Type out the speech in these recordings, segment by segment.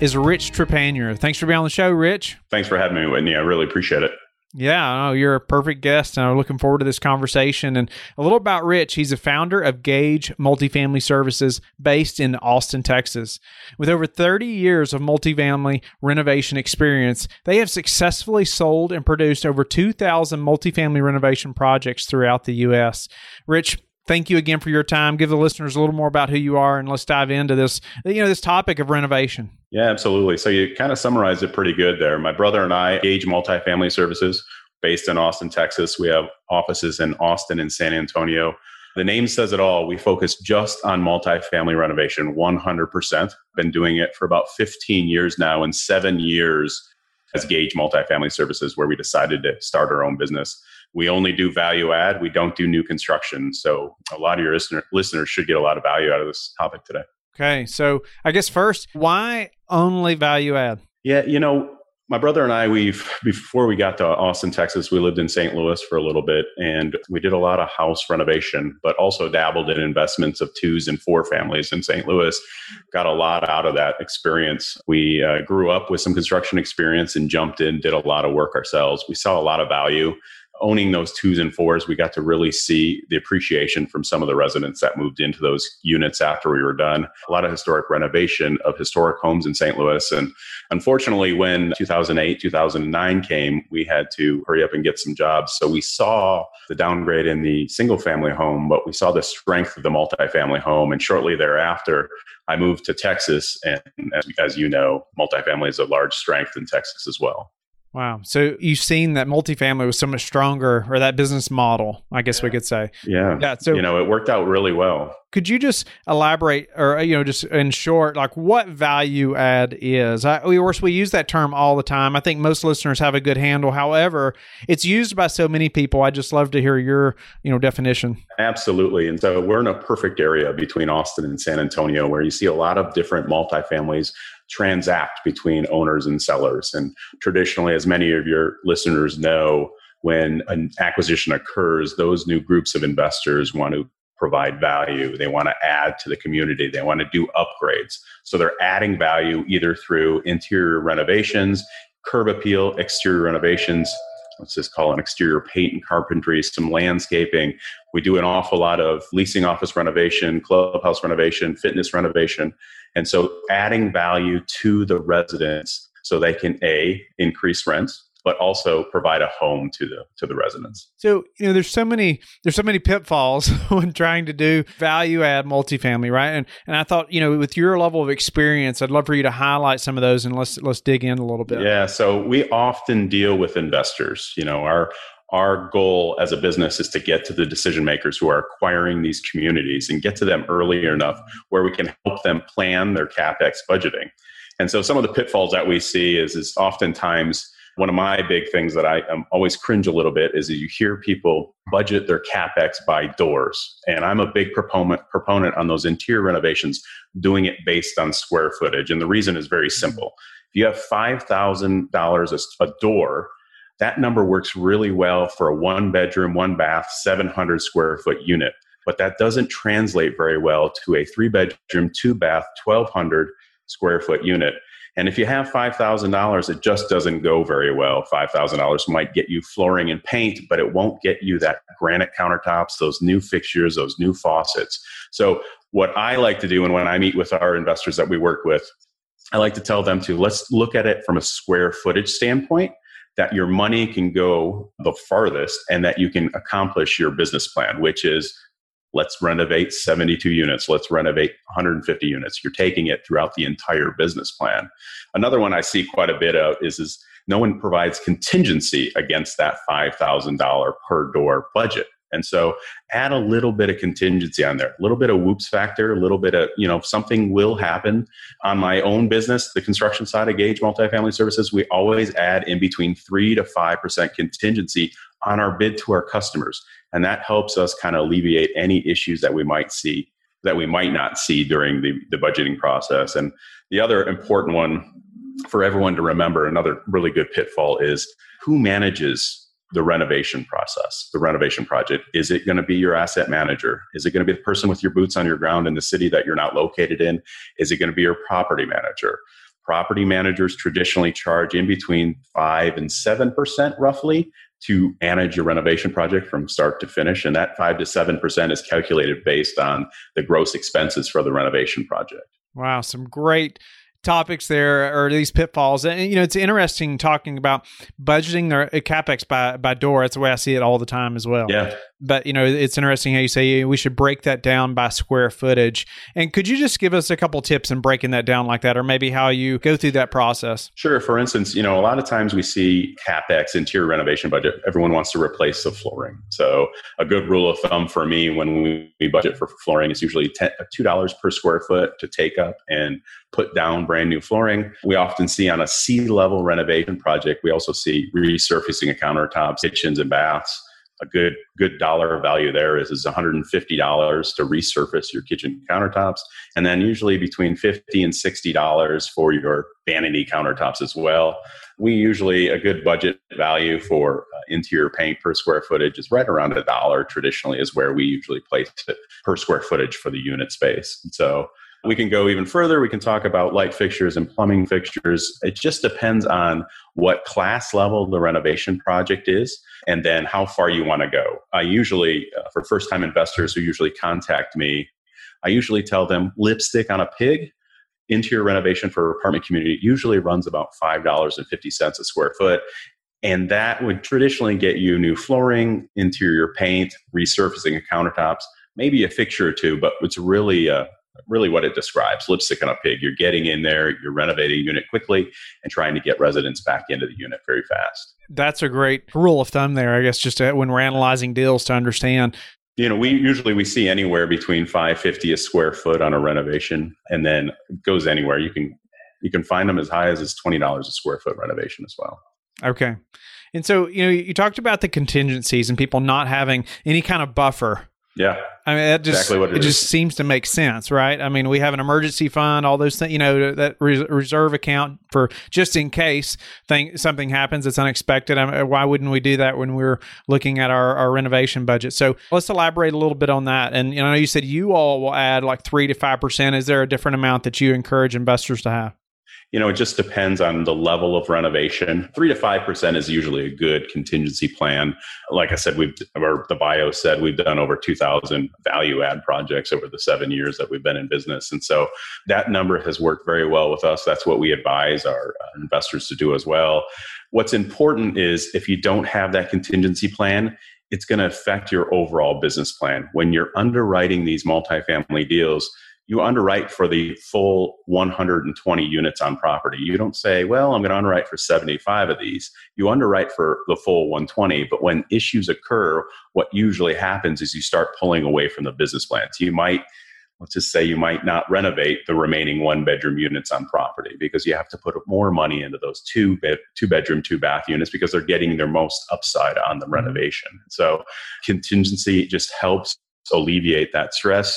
is Rich Trepanier. Thanks for being on the show, Rich. Thanks for having me, Whitney. I really appreciate it. Yeah, you're a perfect guest, and I'm looking forward to this conversation. And a little about Rich. He's a founder of Gage Multifamily Services based in Austin, Texas. With over 30 years of multifamily renovation experience, they have successfully sold and produced over 2,000 multifamily renovation projects throughout the U.S. Rich, thank you again for your time. Give the listeners a little more about who you are, and let's dive into this. You know, this topic of renovation. Yeah, absolutely. So you kind of summarized it pretty good there. My brother and I, Gage Multifamily Services, based in Austin, Texas. We have offices in Austin and San Antonio. The name says it all. We focus just on multifamily renovation, 100%. Been doing it for about 15 years now, and seven years as Gage Multifamily Services, where we decided to start our own business. We only do value add. We don't do new construction. So a lot of your listener, listeners should get a lot of value out of this topic today. Okay. So I guess first, why only value add? Yeah, you know, my brother and I, we've before we got to Austin, Texas, we lived in St. Louis for a little bit, and we did a lot of house renovation, but also dabbled in investments of twos and four families in St. Louis. Got a lot out of that experience. We uh, grew up with some construction experience and jumped in, did a lot of work ourselves. We saw a lot of value owning those twos and fours, we got to really see the appreciation from some of the residents that moved into those units after we were done. A lot of historic renovation of historic homes in St. Louis. And unfortunately, when 2008, 2009 came, we had to hurry up and get some jobs. So we saw the downgrade in the single family home, but we saw the strength of the multifamily home. And shortly thereafter, I moved to Texas. And as, as you know, multifamily is a large strength in Texas as well. Wow. So you've seen that multifamily was so much stronger, or that business model, I guess yeah. we could say. Yeah. Yeah. So you know, it worked out really well. Could you just elaborate, or you know, just in short, like what value add is? I, we, of course, we use that term all the time. I think most listeners have a good handle. However, it's used by so many people. I just love to hear your, you know, definition. Absolutely. And so we're in a perfect area between Austin and San Antonio, where you see a lot of different multifamilies transact between owners and sellers. And traditionally, as many of your listeners know, when an acquisition occurs, those new groups of investors want to provide value. They want to add to the community. They want to do upgrades. So they're adding value either through interior renovations, curb appeal, exterior renovations. Let's just call it exterior paint and carpentry, some landscaping. We do an awful lot of leasing office renovation, clubhouse renovation, fitness renovation. And so adding value to the residents so they can A, increase rents, but also provide a home to the to the residents. So you know, there's so many there's so many pitfalls when trying to do value add multifamily, right? And and I thought you know, with your level of experience, I'd love for you to highlight some of those and let's let's dig in a little bit. Yeah. So we often deal with investors. You know, our our goal as a business is to get to the decision makers who are acquiring these communities and get to them early enough where we can help them plan their capex budgeting. And so some of the pitfalls that we see is is oftentimes one of my big things that I am always cringe a little bit is that you hear people budget their capex by doors. And I'm a big proponent proponent on those interior renovations doing it based on square footage. And the reason is very mm-hmm. simple. If you have $5,000 a door, that number works really well for a one bedroom, one bath, 700 square foot unit. But that doesn't translate very well to a three bedroom, two bath, 1200 square foot unit. And if you have $5,000, it just doesn't go very well. $5,000 might get you flooring and paint, but it won't get you that granite countertops, those new fixtures, those new faucets. So, what I like to do, and when I meet with our investors that we work with, I like to tell them to let's look at it from a square footage standpoint that your money can go the farthest and that you can accomplish your business plan, which is let's renovate 72 units, let's renovate 150 units. You're taking it throughout the entire business plan. Another one I see quite a bit of is, is no one provides contingency against that $5,000 per door budget. And so add a little bit of contingency on there, a little bit of whoops factor, a little bit of, you know, something will happen. On my own business, the construction side of Gage Multifamily Services, we always add in between 3 to 5% contingency on our bid to our customers. And that helps us kind of alleviate any issues that we might see that we might not see during the, the budgeting process. And the other important one for everyone to remember, another really good pitfall is who manages the renovation process, the renovation project? Is it going to be your asset manager? Is it going to be the person with your boots on your ground in the city that you're not located in? Is it going to be your property manager? Property managers traditionally charge in between 5 and 7% roughly to manage your renovation project from start to finish. And that 5 to 7% is calculated based on the gross expenses for the renovation project. Wow, some great topics there or these pitfalls. And you know, it's interesting talking about budgeting their uh, capex by by door. That's the way I see it all the time as well. Yeah. But you know, it's interesting how you say we should break that down by square footage. And could you just give us a couple tips in breaking that down like that, or maybe how you go through that process? Sure. For instance, you know, a lot of times we see capex interior renovation budget. Everyone wants to replace the flooring. So a good rule of thumb for me when we budget for flooring is usually uh, two dollars per square foot to take up and put down brand new flooring. We often see on a C level renovation project, we also see resurfacing of countertops, kitchens, and baths. A good good dollar value there is is $150 to resurface your kitchen countertops, and then usually between 50 and $60 for your vanity countertops as well. We usually a good budget value for uh, interior paint per square footage is right around a dollar. Traditionally, is where we usually place it per square footage for the unit space. so we can go even further. We can talk about light fixtures and plumbing fixtures. It just depends on what class level the renovation project is and then how far you want to go. I usually, uh, for first time investors who usually contact me, I usually tell them lipstick on a pig. Interior renovation for apartment community usually runs about $5.50 a square foot. And that would traditionally get you new flooring, interior paint, resurfacing of countertops, maybe a fixture or two, but it's really a, really what it describes lipstick on a pig. You're getting in there, you're renovating a unit quickly and trying to get residents back into the unit very fast. That's a great rule of thumb there, I guess, just to, when we're analyzing deals to understand. You know, we usually we see anywhere between 550 a square foot on a renovation and then it goes anywhere. You can you can find them as high as it's $20 a square foot renovation as well. Okay. And so, you know, you talked about the contingencies and people not having any kind of buffer yeah. I mean, that just exactly it, it just seems to make sense, right? I mean, we have an emergency fund, all those things, you know, that re- reserve account for just in case thing something happens that's unexpected. I mean, why wouldn't we do that when we're looking at our, our renovation budget? So let's elaborate a little bit on that. And you know, you said you all will add like three to five percent. Is there a different amount that you encourage investors to have? You know, it just depends on the level of renovation. Three to five percent is usually a good contingency plan. Like I said, we've or the bio said we've done over two thousand value add projects over the seven years that we've been in business, and so that number has worked very well with us. That's what we advise our uh, investors to do as well. What's important is if you don't have that contingency plan, it's going to affect your overall business plan. When you're underwriting these multifamily deals, you underwrite for the full 120 units on property. You don't say, well, I'm going to underwrite for 75 of these. You underwrite for the full 120. But when issues occur, what usually happens is you start pulling away from the business plans. You might, let's just say, you might not renovate the remaining one bedroom units on property because you have to put more money into those two bed, two bedroom, two bath units because they're getting their most upside on the mm-hmm. renovation. So contingency just helps alleviate that stress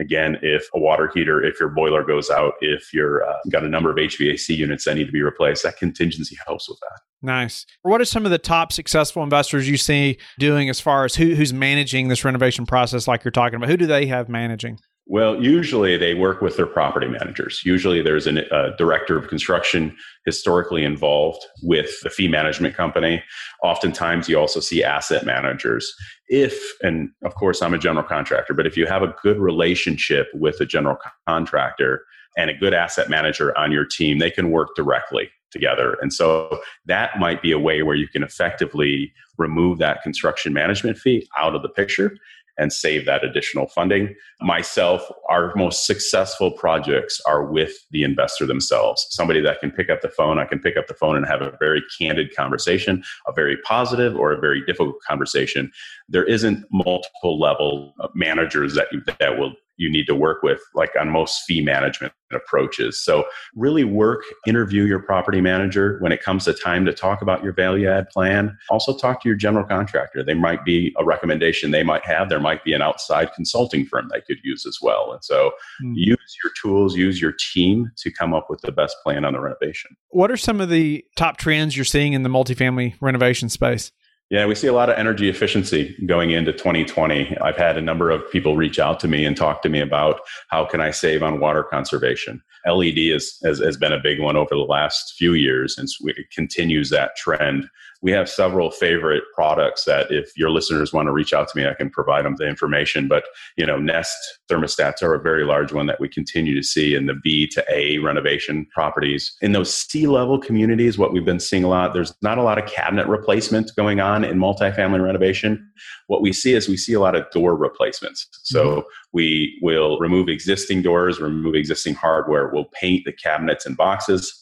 Again, if a water heater, if your boiler goes out, if you're uh, got a number of HVAC units that need to be replaced, that contingency helps with that. Nice. What are some of the top successful investors you see doing as far as who, who's managing this renovation process, like you're talking about? Who do they have managing? Well, usually they work with their property managers. Usually there's a uh, director of construction historically involved with the fee management company. Oftentimes you also see asset managers. If, and of course I'm a general contractor, but if you have a good relationship with a general contractor and a good asset manager on your team, they can work directly together. And so that might be a way where you can effectively remove that construction management fee out of the picture and save that additional funding. Myself, our most successful projects are with the investor themselves. Somebody that can pick up the phone, I can pick up the phone and have a very candid conversation, a very positive or a very difficult conversation. There isn't multiple level managers that you, that will you need to work with, like on most fee management approaches. So, really work, interview your property manager when it comes to time to talk about your value add plan. Also, talk to your general contractor. They might be a recommendation they might have. There might be an outside consulting firm they could use as well. And so, mm. use your tools, use your team to come up with the best plan on the renovation. What are some of the top trends you're seeing in the multifamily renovation space? Yeah, we see a lot of energy efficiency going into 2020. I've had a number of people reach out to me and talk to me about how can I save on water conservation. LED is, has, has been a big one over the last few years, and it continues that trend we have several favorite products that if your listeners want to reach out to me, I can provide them the information. But you know, Nest thermostats are a very large one that we continue to see in the B to A renovation properties. In those C level communities, what we've been seeing a lot, there's not a lot of cabinet replacement going on in multifamily renovation. What we see is we see a lot of door replacements. So mm-hmm. we will remove existing doors, remove existing hardware, we'll paint the cabinets and boxes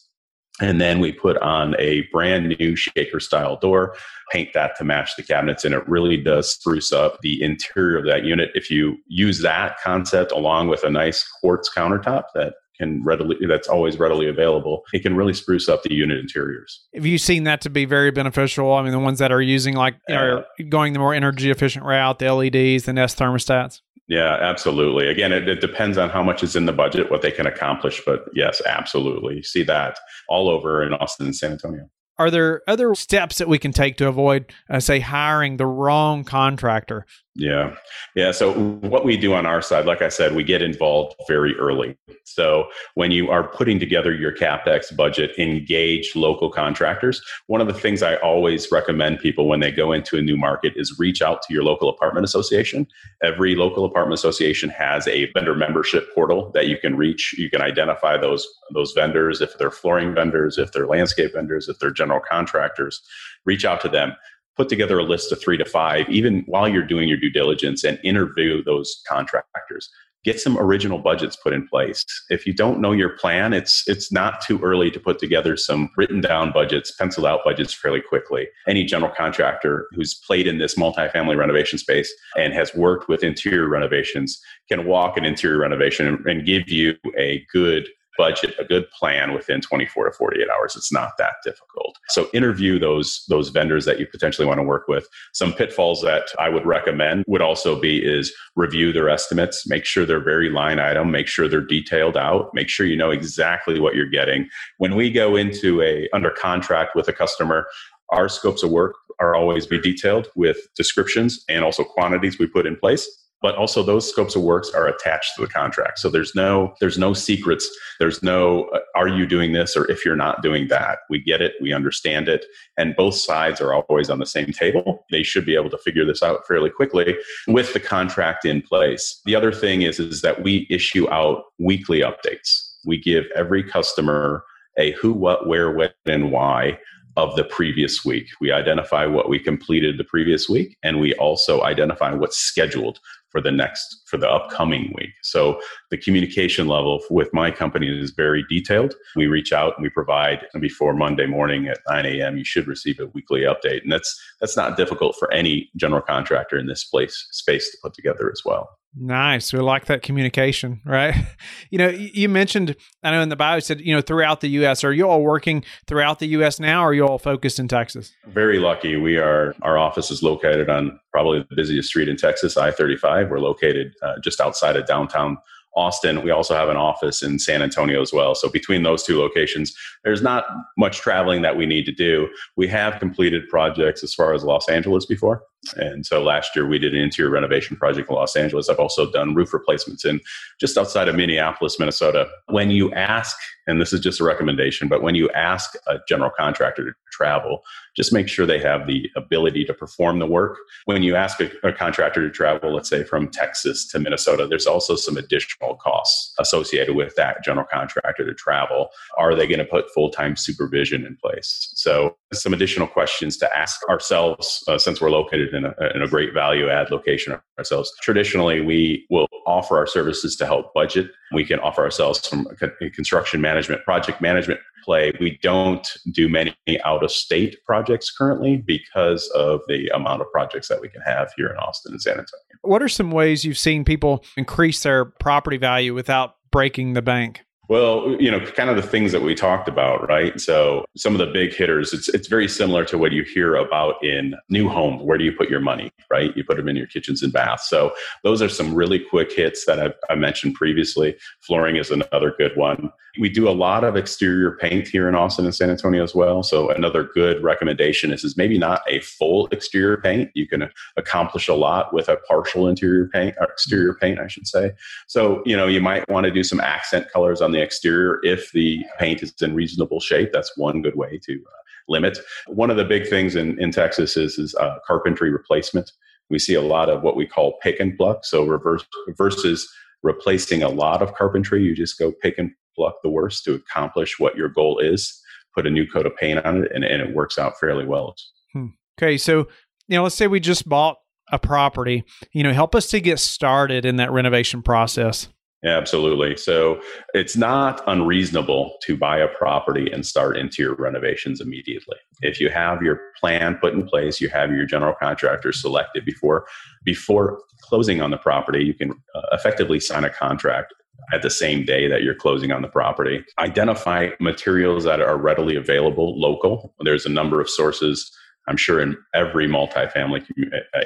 and then we put on a brand new shaker style door, paint that to match the cabinets, and it really does spruce up the interior of that unit. If you use that concept along with a nice quartz countertop that can readily that's always readily available it can really spruce up the unit interiors. Have you seen that to be very beneficial? I mean the ones that are using like uh, are going the more energy efficient route the leds the nest thermostats yeah, absolutely. Again, it, it, depends on how much is in the budget, what they can accomplish. But yes, absolutely. See that all over in Austin and San Antonio. Are there other steps that we can take to avoid, uh, say, hiring the wrong contractor? Yeah. Yeah. So, what we do on our side, like I said, we get involved very early. So, when you are putting together your CapEx budget, engage local contractors. One of the things I always recommend people when they go into a new market is reach out to your local apartment association. Every local apartment association has a vendor membership portal that you can reach. You can identify those, those vendors, if they're flooring vendors, if they're landscape vendors, if they're general contractors. Reach out to them put together a list of three to five, even while you're doing your due diligence and interview those contractors. Get some original budgets put in place. If you don't know your plan, it's it's not too early to put together some written down budgets, penciled out budgets fairly quickly. Any general contractor who's played in this multifamily renovation space and has worked with interior renovations can walk an interior renovation and, and give you a good budget a good plan within 24 to 48 hours. It's not that difficult. So interview those those vendors that you potentially want to work with. Some pitfalls that i would recommend would also be is review their estimates make sure they're very line item make sure they're detailed out make sure you know exactly what you're getting. When we go into a under contract with a customer our scopes of work are always be detailed with descriptions and also quantities we put in place but also those scopes of works are attached to the contract. So there's no there's no secrets. There's no uh, are you doing this or if you're not doing that? We get it. We understand it. And both sides are always on the same table. They should be able to figure this out fairly quickly with the contract in place. The other thing is is that we issue out weekly updates. We give every customer a who what where when and why of the previous week. We identify what we completed the previous week, and we also identify what's scheduled for the next for the upcoming week. So the communication level with my company is very detailed. We reach out and we provide before monday morning at 9 a.m you should receive a weekly update. And that's that's not difficult for any general contractor in this place space to put together as well Nice. We like that communication, right? You know, you mentioned, I know in the bio you said, you know, throughout the U.S. Are you all working throughout the U.S. now, or are you all focused in Texas? Very lucky. We are, our office is located on probably the busiest street in Texas, I 35. We're located uh, just outside of downtown Austin. We also have an office in San Antonio as well. So between those two locations, there's not much traveling that we need to do. We have completed projects as far as Los Angeles before. And so last year we did an interior renovation project in Los Angeles. I've also done roof replacements in just outside of Minneapolis, Minnesota. When you ask, and this is just a recommendation, but when you ask a general contractor to travel, just make sure they have the ability to perform the work. When you ask a, a contractor to travel, let's say from Texas to Minnesota, there's also some additional costs associated with that general contractor to travel. Are they going to put full time supervision in place? So, some additional questions to ask ourselves uh, since we're located in a, in a great value add location ourselves. Traditionally, we will offer our services to help budget. We can offer ourselves a construction management, project management play. We don't do many out of state projects currently because of the amount of projects that we can have here in Austin and San Antonio. What are some ways you've seen people increase their property value without breaking the bank? Well, you know, kind of the things that we talked about, right? So some of the big hitters, it's it's very similar to what you hear about in new homes. Where do you put your money, right? You put them in your kitchens and baths. So those are some really quick hits that I've, I mentioned previously. Flooring is another good one. We do a lot of exterior paint here in Austin and San Antonio as well. So another good recommendation is, is maybe not a full exterior paint. You can accomplish a lot with a partial interior paint or exterior paint, I should say. So, you know, you might want to do some accent colors on the the exterior if the paint is in reasonable shape. That's one good way to uh, limit. One of the big things in, in Texas is, is uh, carpentry replacement. We see a lot of what we call pick and pluck. So reverse versus replacing a lot of carpentry, you just go pick and pluck the worst to accomplish what your goal is. Put a new coat of paint on it, and, and it works out fairly well. Hmm. Okay, so you know, let's say we just bought a property. You know, help us to get started in that renovation process. Absolutely. So it's not unreasonable to buy a property and start interior renovations immediately. If you have your plan put in place, you have your general contractor selected before before closing on the property, you can uh, effectively sign a contract at the same day that you're closing on the property. Identify materials that are readily available local. There's a number of sources I'm sure in every multifamily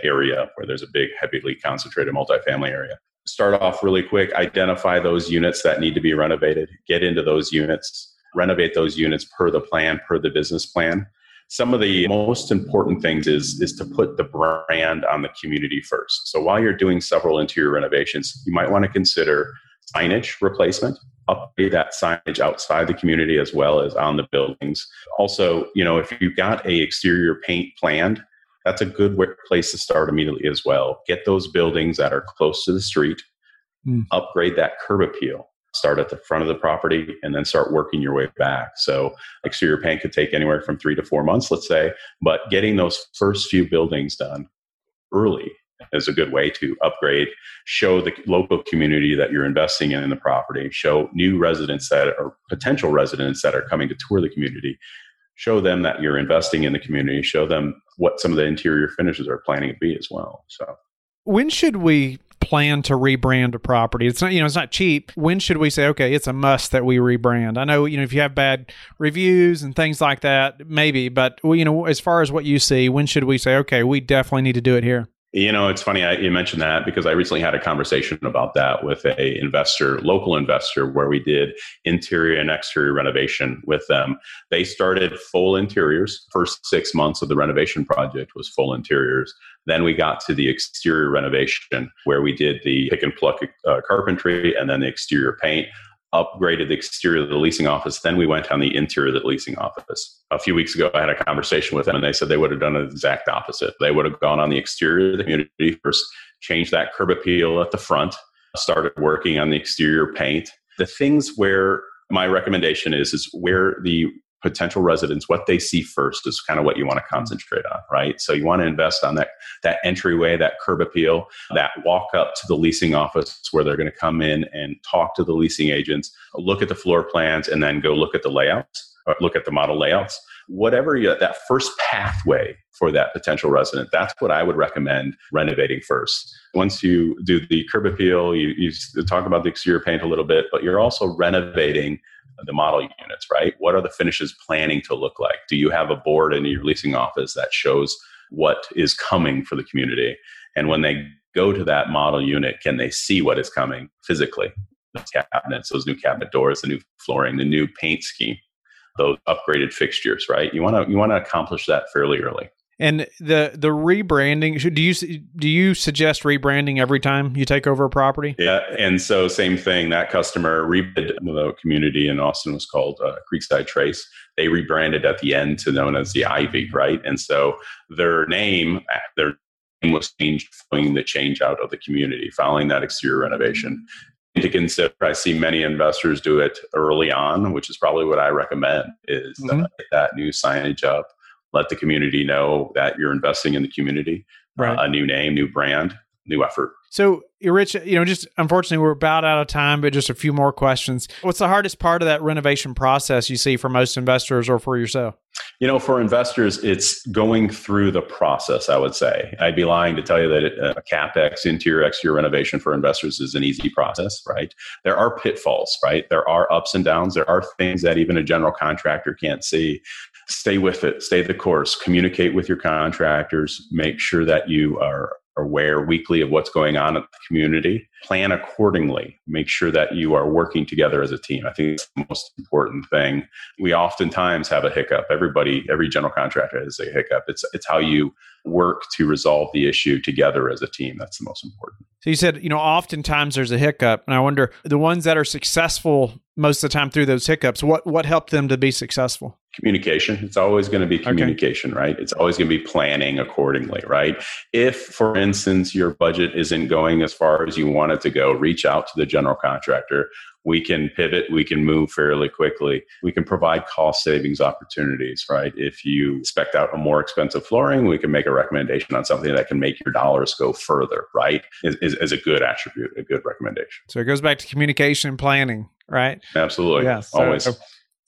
area where there's a big, heavily concentrated multifamily area start off really quick, identify those units that need to be renovated, get into those units, renovate those units per the plan, per the business plan. Some of the most important things is, is to put the brand on the community first. So while you're doing several interior renovations, you might want to consider signage replacement, update that signage outside the community as well as on the buildings. Also, you know, if you've got a exterior paint planned, that's a good place to start immediately as well. Get those buildings that are close to the street, mm. upgrade that curb appeal. Start at the front of the property and then start working your way back. So, exterior paint could take anywhere from three to four months, let's say, but getting those first few buildings done early is a good way to upgrade, show the local community that you're investing in in the property, show new residents that are potential residents that are coming to tour the community show them that you're investing in the community, show them what some of the interior finishes are planning to be as well. So, when should we plan to rebrand a property? It's not, you know, it's not cheap. When should we say, okay, it's a must that we rebrand? I know, you know, if you have bad reviews and things like that, maybe, but you know, as far as what you see, when should we say, okay, we definitely need to do it here? You know, it's funny I, you mentioned that because I recently had a conversation about that with a investor, local investor, where we did interior and exterior renovation with them. They started full interiors. First six months of the renovation project was full interiors. Then we got to the exterior renovation where we did the pick and pluck uh, carpentry and then the exterior paint upgraded the exterior of the leasing office. Then we went on the interior of the leasing office. A few weeks ago, I had a conversation with them, and they said they would have done the exact opposite. They would have gone on the exterior of the community first, changed that curb appeal at the front, started working on the exterior paint. The things where my recommendation is is where the potential residents what they see first is kind of what you want to mm-hmm. concentrate on right? So you want to invest on that that entryway that curb appeal that walk up to the leasing office where they're going to come in and talk to the leasing agents look at the floor plans and then go look at the layouts or look at the model layouts. Whatever you, that first pathway for that potential resident that's what i would recommend renovating first. Once you do the curb appeal you, you talk about the exterior paint a little bit but you're also renovating the model units, right? What are the finishes planning to look like? Do you have a board in your leasing office that shows what is coming for the community? And when they go to that model unit, can they see what is coming physically? The cabinets, those new cabinet doors, the new flooring, the new paint scheme, those upgraded fixtures, right? You want to you want to accomplish that fairly early. And the the rebranding do you do you suggest rebranding every time you take over a property? Yeah, and so same thing. That customer rebranded the community in Austin was called uh, Creekside Trace. They rebranded at the end to known as the Ivy, right? And so their name their name was changed following the change out of the community, following that exterior renovation. to consider, I see many investors do it early on, which is probably what I recommend is mm-hmm. uh, that new signage up let the community know that you're investing in the community. right. uh, a new name, new brand, new effort. So, Rich, you know, just unfortunately, we're about out of time, but just a few more questions. What's the hardest part of that renovation process you see for most investors or for yourself? You know, for investors, it's going through the process, I would say. I'd be lying to tell you that a CapEx, interior, exterior renovation for investors is an easy process, right? There are pitfalls, right? There are ups and downs. There are things that even a general contractor can't see. Stay with it, stay the course, communicate with your contractors, make sure that you are aware weekly of what's going on at the community, plan accordingly, make sure that you are working together as a team. I think it's the most important thing. We oftentimes have a hiccup. Everybody, every general contractor has a hiccup. It's it's how you work to resolve the issue together as a team. That's the most important. So you said, you know, oftentimes there's a hiccup, and I wonder the ones that are successful most of the time through those hiccups, what what helped them to be successful? communication it's always going to be communication okay. right it's always going to be planning accordingly right if for instance your budget isn't going as far as you want it to go reach out to the general contractor. We can pivot we can move fairly quickly. We can provide cost savings opportunities right? If you spec out a more expensive flooring we can make a recommendation on something that can make your dollars go further right? Is, is, is a good attribute a good recommendation. So it goes back to communication and planning right? Absolutely. Yeah so, always.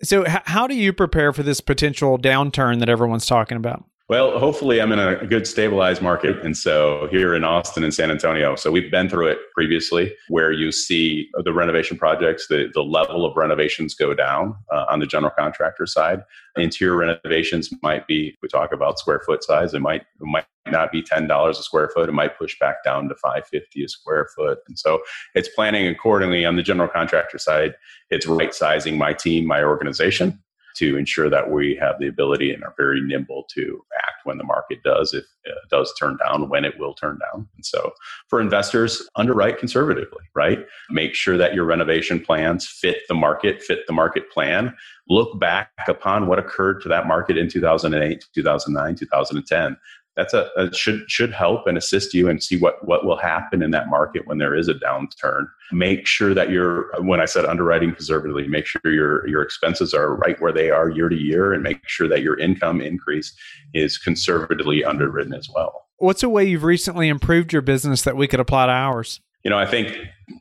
so, how do you prepare for this potential downturn that everyone's talking about? Well, hopefully, I'm in a good stabilized market. And so, here in Austin and San Antonio, so we've been through it previously where you see the renovation projects, the, the level of renovations go down uh, on the general contractor side. Interior renovations might be, we talk about square foot size, it might, it might not be $10 a square foot. It might push back down to 550 a square foot. And so it's planning accordingly on the general contractor side. It's right sizing my team, my organization to ensure that we have the ability and are very nimble to act when the market does, if it does turn down, when it will turn down. And so for investors, underwrite conservatively, right? Make sure that your renovation plans fit the market, fit the market plan. Look back upon what occurred to that market in 2008, 2009, 2010 that's a, a, should should help and assist you and see what what will happen in that market when there is a downturn. Make sure that you're when I said underwriting conservatively, make sure your your expenses are right where they are year to year, and make sure that your income increase is conservatively underwritten as well. What's a way you've recently improved your business that we could apply to ours? You know, I think,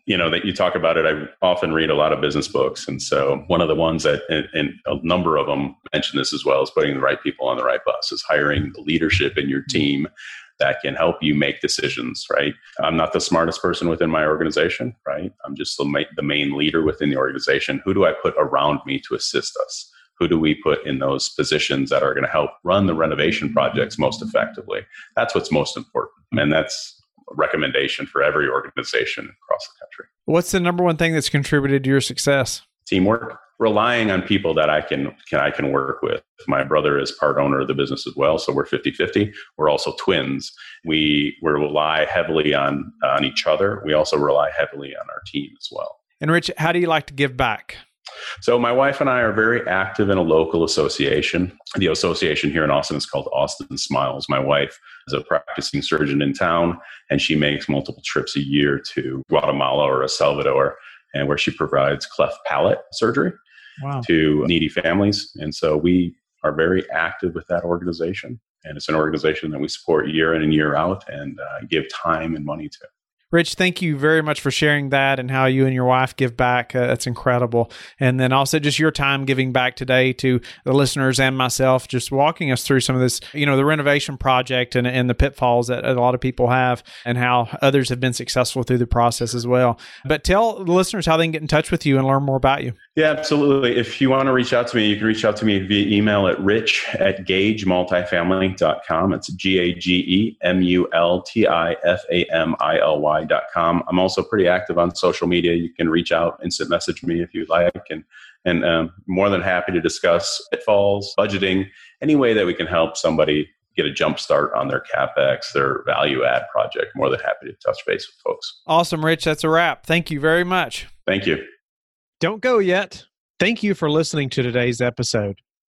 you know, that you talk about it. I often read a lot of business books. And so one of the ones that, and, and, a number of them mention this as well, is putting the right people on the right bus, is hiring the leadership in your mm-hmm. team that can help you make decisions, right? I'm not the smartest person within my organization, right? I'm just the, ma- the main leader within the organization. Who do I put around me to assist us? Who do we put in those positions that are going to help run the renovation mm-hmm. projects most effectively? That's what's most important. And that's recommendation for every organization across the country. What's the number one thing that's contributed to your success? Teamwork. Relying on people that I can, can I can work with. My brother is part owner of the business as well, so we're 50-50. We're also twins. We we rely heavily on on each other. We also rely heavily on our team as well. And Rich, how do you like to give back? So my wife and I are very active in a local association. The association here in Austin is called Austin Smiles. My wife is a practicing surgeon in town, and she makes multiple trips a year to Guatemala or El Salvador, and where she provides cleft palate surgery wow. to needy families. And so we are very active with that organization. And it's an organization that we support year in and year out and uh, give time and money to. Rich, thank you very much for sharing that and how you and your wife give back. Uh, that's incredible. And then also just your time giving back today to the listeners and myself, just walking us through some of this, you know, the renovation project and, and the pitfalls that a lot of people have and how others have been successful through the process as well. But tell the listeners how they can get in touch with you and learn more about you. Yeah, absolutely. If you want to reach out to me, you can reach out to me via email at rich at gagemultifamily.com. It's G A G E M U L T I F A M I L Y.com. I'm also pretty active on social media. You can reach out, instant message me if you like, and and um, more than happy to discuss pitfalls, budgeting, any way that we can help somebody get a jump start on their capex, their value add project. More than happy to touch base with folks. Awesome, Rich. That's a wrap. Thank you very much. Thank you. Don't go yet. Thank you for listening to today's episode.